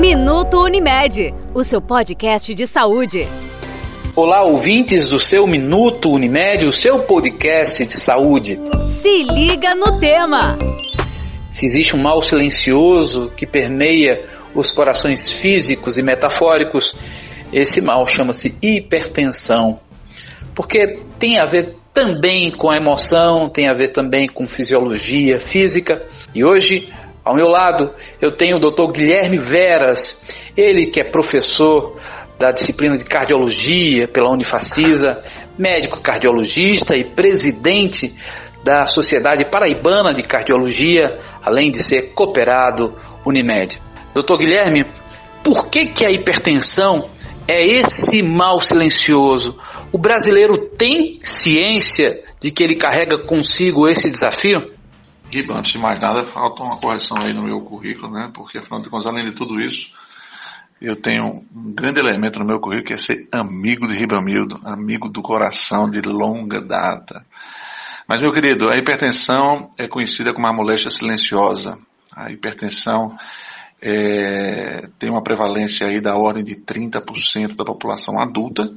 Minuto Unimed, o seu podcast de saúde. Olá, ouvintes do seu Minuto Unimed, o seu podcast de saúde. Se liga no tema. Se existe um mal silencioso que permeia os corações físicos e metafóricos, esse mal chama-se hipertensão. Porque tem a ver também com a emoção, tem a ver também com fisiologia física. E hoje ao meu lado, eu tenho o Dr. Guilherme Veras, ele que é professor da disciplina de cardiologia pela Unifacisa, médico cardiologista e presidente da Sociedade Paraibana de Cardiologia, além de ser cooperado Unimed. Doutor Guilherme, por que, que a hipertensão é esse mal silencioso? O brasileiro tem ciência de que ele carrega consigo esse desafio? Giba, antes de mais nada, falta uma correção aí no meu currículo, né? Porque, afinal de contas, além de tudo isso, eu tenho um grande elemento no meu currículo que é ser amigo de Ribamildo, amigo do coração de longa data. Mas, meu querido, a hipertensão é conhecida como a moléstia silenciosa. A hipertensão é, tem uma prevalência aí da ordem de 30% da população adulta.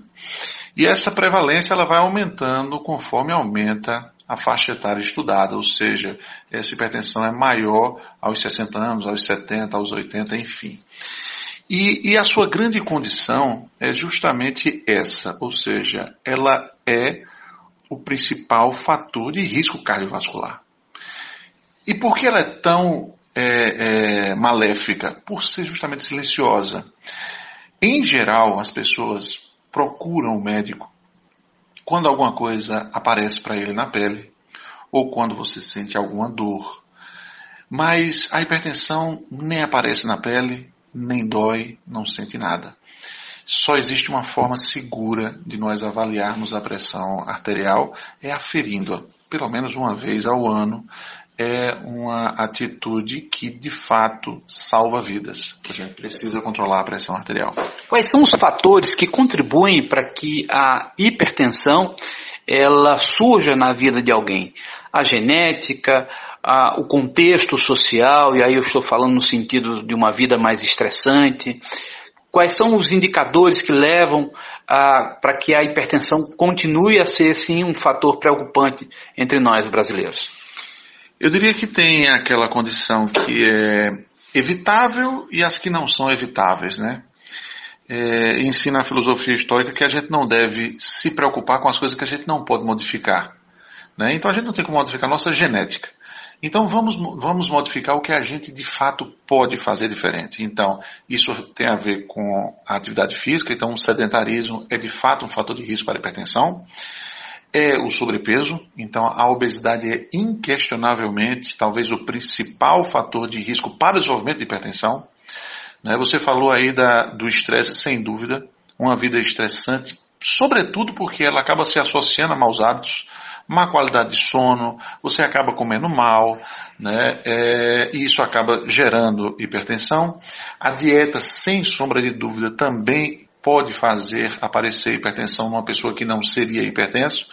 E essa prevalência ela vai aumentando conforme aumenta a faixa etária estudada, ou seja, essa hipertensão é maior aos 60 anos, aos 70, aos 80, enfim. E, e, a sua grande condição é justamente essa, ou seja, ela é o principal fator de risco cardiovascular. E por que ela é tão é, é, maléfica? Por ser justamente silenciosa. Em geral, as pessoas procuram o médico quando alguma coisa aparece para ele na pele, ou quando você sente alguma dor. Mas a hipertensão nem aparece na pele, nem dói, não sente nada. Só existe uma forma segura de nós avaliarmos a pressão arterial, é aferindo-a, pelo menos uma vez ao ano, é uma atitude que de fato salva vidas. A gente precisa controlar a pressão arterial. Quais são os fatores que contribuem para que a hipertensão ela surja na vida de alguém? A genética, a, o contexto social, e aí eu estou falando no sentido de uma vida mais estressante. Quais são os indicadores que levam para que a hipertensão continue a ser, sim, um fator preocupante entre nós brasileiros? Eu diria que tem aquela condição que é evitável e as que não são evitáveis, né? É, ensina a filosofia histórica que a gente não deve se preocupar com as coisas que a gente não pode modificar. Né? Então a gente não tem como modificar a nossa genética. Então vamos, vamos modificar o que a gente de fato pode fazer diferente. Então isso tem a ver com a atividade física, então o sedentarismo é de fato um fator de risco para a hipertensão é o sobrepeso, então a obesidade é inquestionavelmente talvez o principal fator de risco para o desenvolvimento de hipertensão. Né? Você falou aí da, do estresse, sem dúvida, uma vida estressante, sobretudo porque ela acaba se associando a maus hábitos, má qualidade de sono, você acaba comendo mal, né? É, e isso acaba gerando hipertensão. A dieta, sem sombra de dúvida, também pode fazer aparecer hipertensão numa pessoa que não seria hipertenso.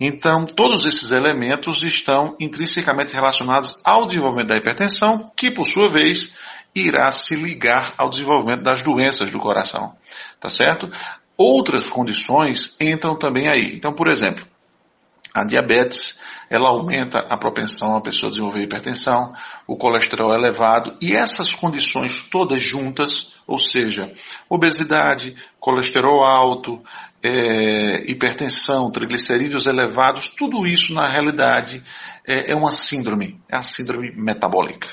Então, todos esses elementos estão intrinsecamente relacionados ao desenvolvimento da hipertensão, que por sua vez irá se ligar ao desenvolvimento das doenças do coração. Tá certo? Outras condições entram também aí. Então, por exemplo, a diabetes, ela aumenta a propensão a pessoa desenvolver hipertensão, o colesterol elevado e essas condições todas juntas, ou seja, obesidade, colesterol alto, é, hipertensão, triglicerídeos elevados, tudo isso na realidade é, é uma síndrome, é a síndrome metabólica.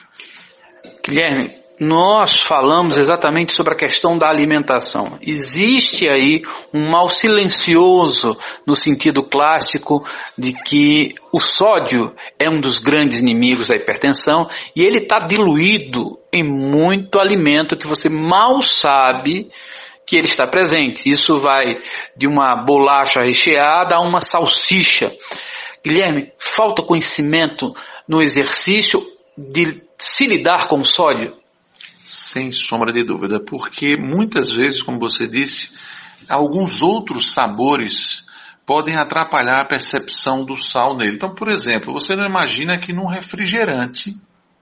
Guilherme, nós falamos exatamente sobre a questão da alimentação. Existe aí um mal silencioso no sentido clássico de que o sódio é um dos grandes inimigos da hipertensão e ele está diluído em muito alimento que você mal sabe que ele está presente. Isso vai de uma bolacha recheada a uma salsicha. Guilherme, falta conhecimento no exercício de se lidar com o sódio? Sem sombra de dúvida, porque muitas vezes, como você disse, alguns outros sabores podem atrapalhar a percepção do sal nele. Então, por exemplo, você não imagina que num refrigerante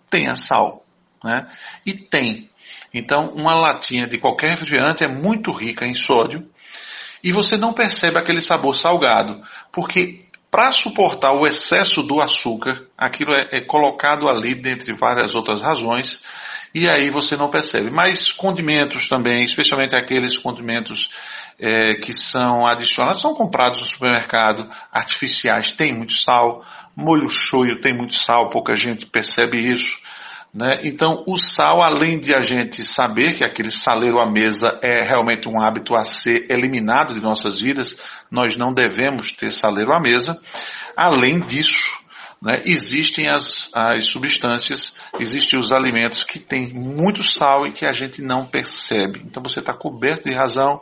tenha sal, né? E tem. Então, uma latinha de qualquer refrigerante é muito rica em sódio e você não percebe aquele sabor salgado, porque para suportar o excesso do açúcar, aquilo é, é, colocado ali dentre várias outras razões, e aí você não percebe. Mas condimentos também, especialmente aqueles condimentos é, que são adicionados, são comprados no supermercado, artificiais, tem muito sal, molho shoyu tem muito sal, pouca gente percebe isso. Né? Então, o sal, além de a gente saber que aquele saleiro à mesa é realmente um hábito a ser eliminado de nossas vidas, nós não devemos ter saleiro à mesa. Além disso, né, existem as, as substâncias, existem os alimentos que têm muito sal e que a gente não percebe. Então, você está coberto de razão.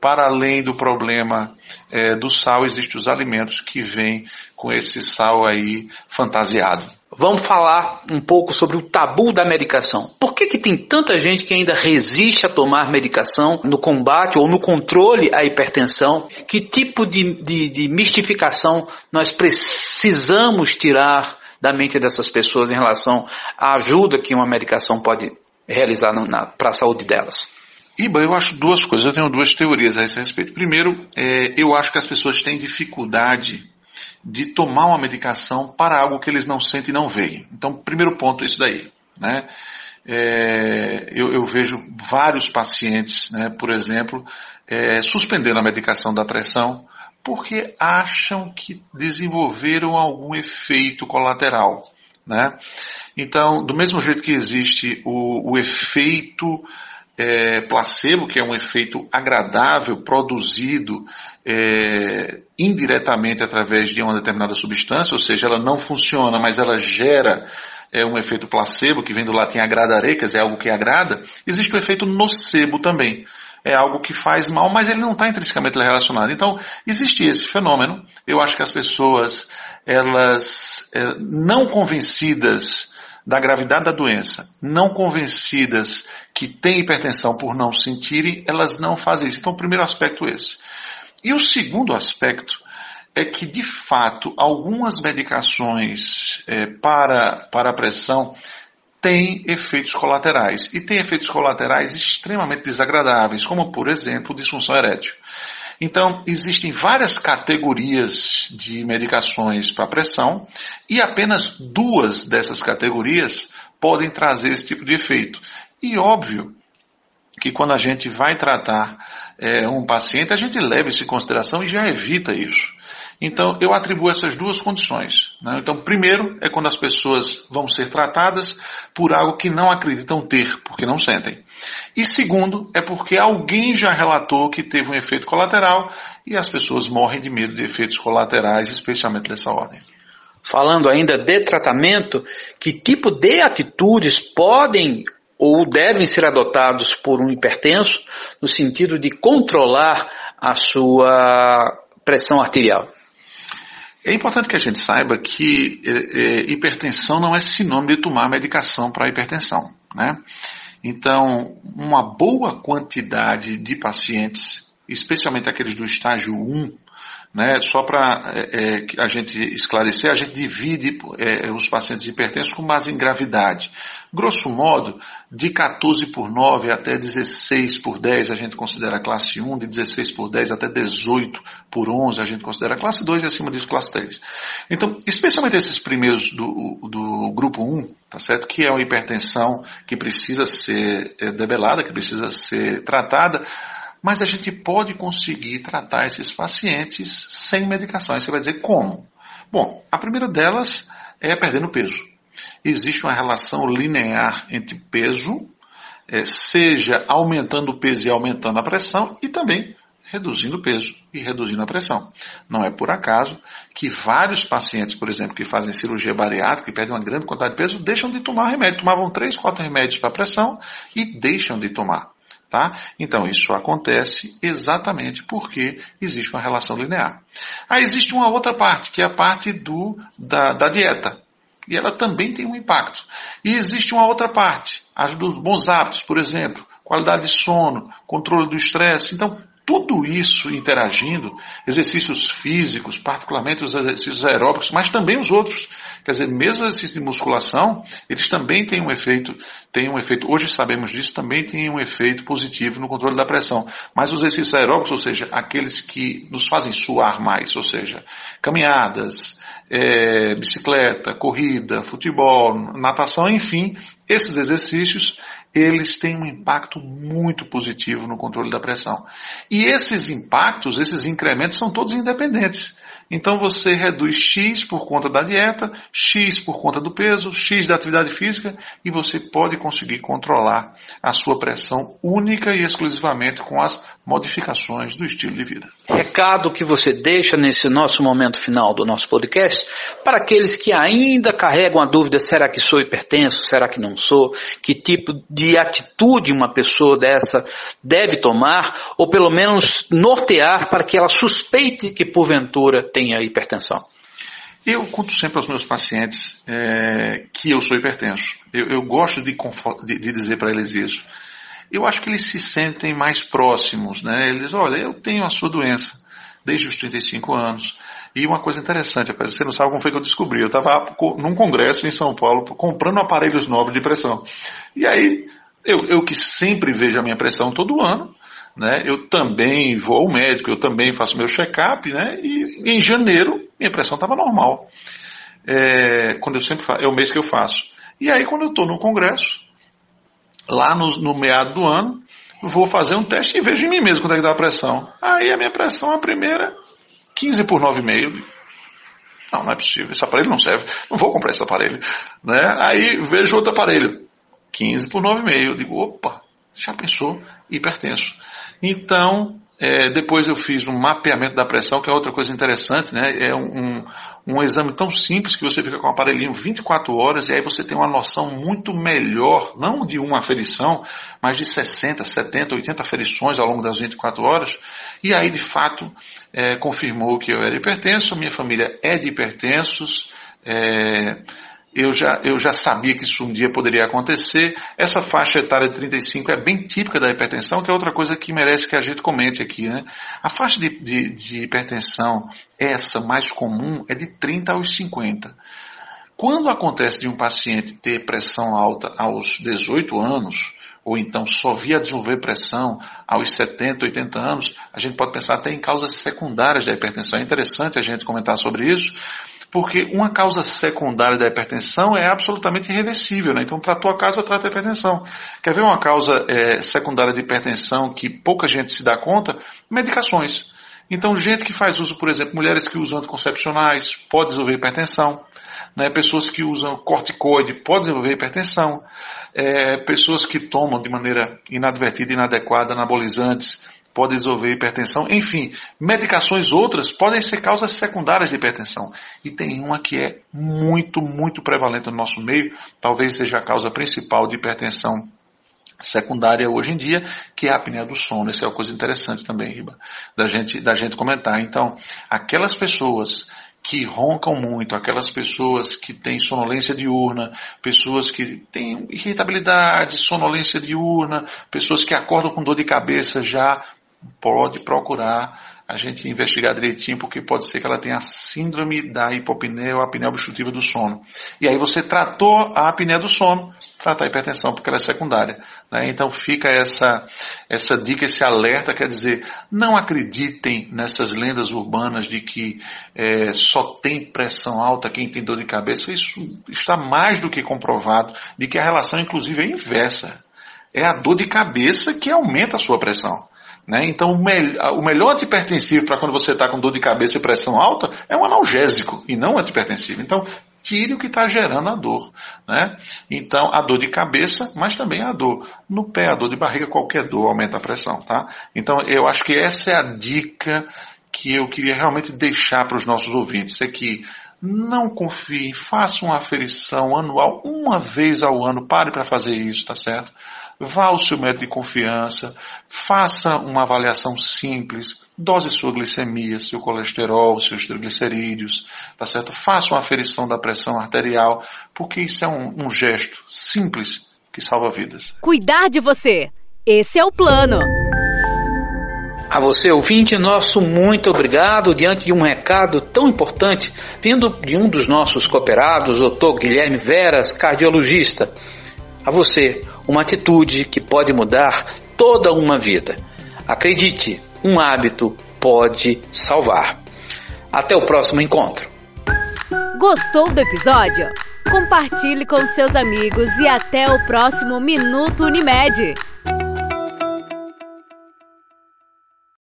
Para além do problema é, do sal, existem os alimentos que vêm com esse sal aí fantasiado. Vamos falar um pouco sobre o tabu da medicação. Por que, que tem tanta gente que ainda resiste a tomar medicação no combate ou no controle à hipertensão? Que tipo de, de, de mistificação nós precisamos tirar da mente dessas pessoas em relação à ajuda que uma medicação pode realizar para a saúde delas? Iba, eu acho duas coisas, eu tenho duas teorias a esse respeito. Primeiro, é, eu acho que as pessoas têm dificuldade de tomar uma medicação para algo que eles não sentem e não veem. Então, primeiro ponto isso daí. Né? É, eu, eu, vejo vários pacientes, né, por exemplo, é, suspendendo a medicação da pressão porque acham que desenvolveram algum efeito colateral. Né? Então, do mesmo jeito que existe o, o efeito é, placebo, que é um efeito agradável produzido é, indiretamente através de uma determinada substância, ou seja, ela não funciona, mas ela gera é, um efeito placebo, que vem do latim agradare, quer dizer, é algo que agrada, existe o efeito nocebo também. É algo que faz mal, mas ele não está intrinsecamente relacionado. Então, existe esse fenômeno. Eu acho que as pessoas, elas é, não convencidas da gravidade da doença, não convencidas que têm hipertensão por não sentirem, elas não fazem isso. Então, o primeiro aspecto é esse. E o segundo aspecto é que, de fato, algumas medicações é, para, para a pressão têm efeitos colaterais. E têm efeitos colaterais extremamente desagradáveis, como, por exemplo, disfunção erétil. Então, existem várias categorias de medicações para pressão e apenas duas dessas categorias podem trazer esse tipo de efeito. E óbvio que quando a gente vai tratar é, um paciente, a gente leva isso em consideração e já evita isso. Então, eu atribuo essas duas condições. Né? Então, primeiro é quando as pessoas vão ser tratadas por algo que não acreditam ter, porque não sentem. E segundo, é porque alguém já relatou que teve um efeito colateral e as pessoas morrem de medo de efeitos colaterais, especialmente dessa ordem. Falando ainda de tratamento, que tipo de atitudes podem ou devem ser adotados por um hipertenso no sentido de controlar a sua pressão arterial? É importante que a gente saiba que é, é, hipertensão não é sinônimo de tomar medicação para hipertensão. Né? Então, uma boa quantidade de pacientes, especialmente aqueles do estágio 1, né? Só para é, é, a gente esclarecer, a gente divide é, os pacientes hipertensos com em gravidade. Grosso modo, de 14 por 9 até 16 por 10 a gente considera classe 1, de 16 por 10 até 18 por 11 a gente considera classe 2 e acima disso classe 3. Então, especialmente esses primeiros do, do grupo 1, tá certo? Que é uma hipertensão que precisa ser é, debelada, que precisa ser tratada, mas a gente pode conseguir tratar esses pacientes sem medicação. Aí você vai dizer como? Bom, a primeira delas é perdendo peso. Existe uma relação linear entre peso, é, seja aumentando o peso e aumentando a pressão, e também reduzindo o peso e reduzindo a pressão. Não é por acaso que vários pacientes, por exemplo, que fazem cirurgia bariátrica e perdem uma grande quantidade de peso, deixam de tomar remédio. Tomavam 3, 4 remédios para pressão e deixam de tomar. Tá? Então, isso acontece exatamente porque existe uma relação linear. Aí existe uma outra parte, que é a parte do, da, da dieta. E ela também tem um impacto. E existe uma outra parte, a dos bons hábitos, por exemplo, qualidade de sono, controle do estresse. Então, tudo isso interagindo, exercícios físicos, particularmente os exercícios aeróbicos, mas também os outros. Quer dizer, mesmo exercícios de musculação, eles também têm um efeito, têm um efeito, hoje sabemos disso, também têm um efeito positivo no controle da pressão. Mas os exercícios aeróbicos, ou seja, aqueles que nos fazem suar mais, ou seja, caminhadas, é, bicicleta, corrida, futebol, natação, enfim, esses exercícios eles têm um impacto muito positivo no controle da pressão. E esses impactos, esses incrementos são todos independentes. Então você reduz X por conta da dieta, X por conta do peso, X da atividade física e você pode conseguir controlar a sua pressão única e exclusivamente com as modificações do estilo de vida. Recado que você deixa nesse nosso momento final do nosso podcast para aqueles que ainda carregam a dúvida: será que sou hipertenso? Será que não sou? Que tipo de atitude uma pessoa dessa deve tomar? Ou pelo menos nortear para que ela suspeite que porventura tem tem a hipertensão? Eu conto sempre aos meus pacientes é, que eu sou hipertenso. Eu, eu gosto de, de, de dizer para eles isso. Eu acho que eles se sentem mais próximos, né? Eles, olha, eu tenho a sua doença desde os 35 anos. E uma coisa interessante, você não sabe como foi que eu descobri. Eu estava num congresso em São Paulo comprando aparelhos novos de pressão. E aí, eu, eu que sempre vejo a minha pressão todo ano, né? Eu também vou ao médico, eu também faço meu check-up, né? E em janeiro minha pressão estava normal. É, quando eu sempre faço, é o mês que eu faço. E aí quando eu estou no congresso, lá no, no meado do ano, vou fazer um teste e vejo em mim mesmo quanto é que dá a pressão. Aí a minha pressão, a primeira, 15 por 9,5. Não, não é possível, esse aparelho não serve, não vou comprar esse aparelho. Né? Aí vejo outro aparelho, 15 por 9,5. Digo, opa, já pensou? Hipertenso. Então, é, depois eu fiz um mapeamento da pressão, que é outra coisa interessante, né? É um, um exame tão simples que você fica com o aparelhinho 24 horas e aí você tem uma noção muito melhor, não de uma aferição, mas de 60, 70, 80 aferições ao longo das 24 horas. E aí, de fato, é, confirmou que eu era hipertenso, minha família é de hipertensos. É, eu já, eu já sabia que isso um dia poderia acontecer. Essa faixa etária de 35 é bem típica da hipertensão, que é outra coisa que merece que a gente comente aqui. Né? A faixa de, de, de hipertensão, essa mais comum, é de 30 aos 50. Quando acontece de um paciente ter pressão alta aos 18 anos, ou então só via desenvolver pressão aos 70, 80 anos, a gente pode pensar até em causas secundárias da hipertensão. É interessante a gente comentar sobre isso, porque uma causa secundária da hipertensão é absolutamente irreversível, né? Então, tratou a causa, trata a hipertensão. Quer ver uma causa é, secundária de hipertensão que pouca gente se dá conta? Medicações. Então, gente que faz uso, por exemplo, mulheres que usam anticoncepcionais, pode desenvolver hipertensão. Né? Pessoas que usam corticoide, pode desenvolver hipertensão. É, pessoas que tomam de maneira inadvertida inadequada anabolizantes, pode desenvolver hipertensão, enfim, medicações outras podem ser causas secundárias de hipertensão. E tem uma que é muito, muito prevalente no nosso meio, talvez seja a causa principal de hipertensão secundária hoje em dia, que é a apneia do sono. Isso é uma coisa interessante também, Riba, da gente, da gente comentar. Então, aquelas pessoas que roncam muito, aquelas pessoas que têm sonolência diurna, pessoas que têm irritabilidade, sonolência diurna, pessoas que acordam com dor de cabeça já pode procurar a gente investigar direitinho, porque pode ser que ela tenha síndrome da hipopneia ou apneia obstrutiva do sono. E aí você tratou a apneia do sono, trata a hipertensão, porque ela é secundária. Né? Então fica essa, essa dica, esse alerta, quer dizer, não acreditem nessas lendas urbanas de que é, só tem pressão alta quem tem dor de cabeça. Isso está mais do que comprovado, de que a relação inclusive é inversa. É a dor de cabeça que aumenta a sua pressão. Né? Então, o, me o melhor antipertensivo para quando você está com dor de cabeça e pressão alta é um analgésico e não um antipertensivo. Então, tire o que está gerando a dor. Né? Então, a dor de cabeça, mas também a dor no pé, a dor de barriga, qualquer dor aumenta a pressão. Tá? Então, eu acho que essa é a dica que eu queria realmente deixar para os nossos ouvintes: é que não confie, faça uma aferição anual, uma vez ao ano, pare para fazer isso, tá certo? Vá ao seu médico de confiança, faça uma avaliação simples, dose sua glicemia, seu colesterol, seus triglicerídeos, tá certo? Faça uma aferição da pressão arterial, porque isso é um, um gesto simples que salva vidas. Cuidar de você. Esse é o plano. A você, ouvinte, nosso muito obrigado diante de um recado tão importante vindo de um dos nossos cooperados, doutor Guilherme Veras, cardiologista. A você, uma atitude que pode mudar toda uma vida. Acredite, um hábito pode salvar. Até o próximo encontro. Gostou do episódio? Compartilhe com seus amigos e até o próximo Minuto Unimed.